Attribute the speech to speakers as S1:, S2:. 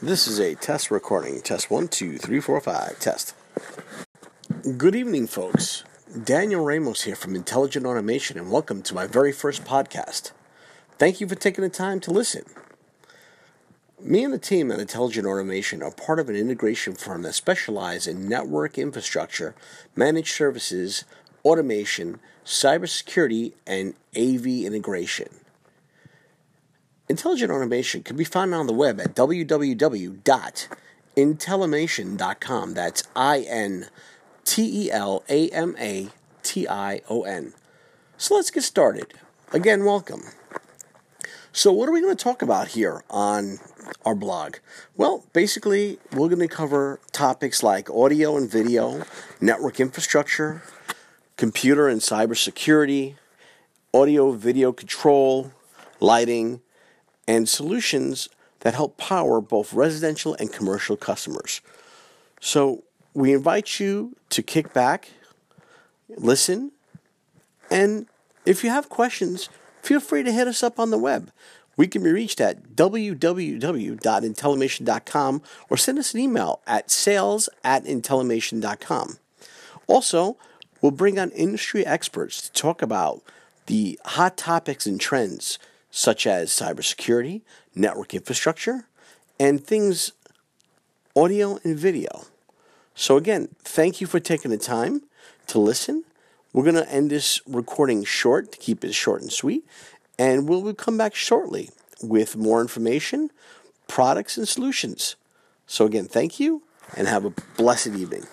S1: This is a test recording. Test one, two, three, four, five. Test. Good evening, folks. Daniel Ramos here from Intelligent Automation, and welcome to my very first podcast. Thank you for taking the time to listen. Me and the team at Intelligent Automation are part of an integration firm that specializes in network infrastructure, managed services, automation, cybersecurity, and AV integration. Intelligent Automation can be found on the web at www.intellamation.com. That's I N T E L A M A T I O N. So let's get started. Again, welcome. So, what are we going to talk about here on our blog? Well, basically, we're going to cover topics like audio and video, network infrastructure, computer and cybersecurity, audio video control, lighting, and solutions that help power both residential and commercial customers. So we invite you to kick back, listen, and if you have questions, feel free to hit us up on the web. We can be reached at www.intellamation.com or send us an email at sales at intellamation.com. Also, we'll bring on industry experts to talk about the hot topics and trends such as cybersecurity, network infrastructure, and things audio and video. So, again, thank you for taking the time to listen. We're going to end this recording short to keep it short and sweet, and we'll come back shortly with more information, products, and solutions. So, again, thank you and have a blessed evening.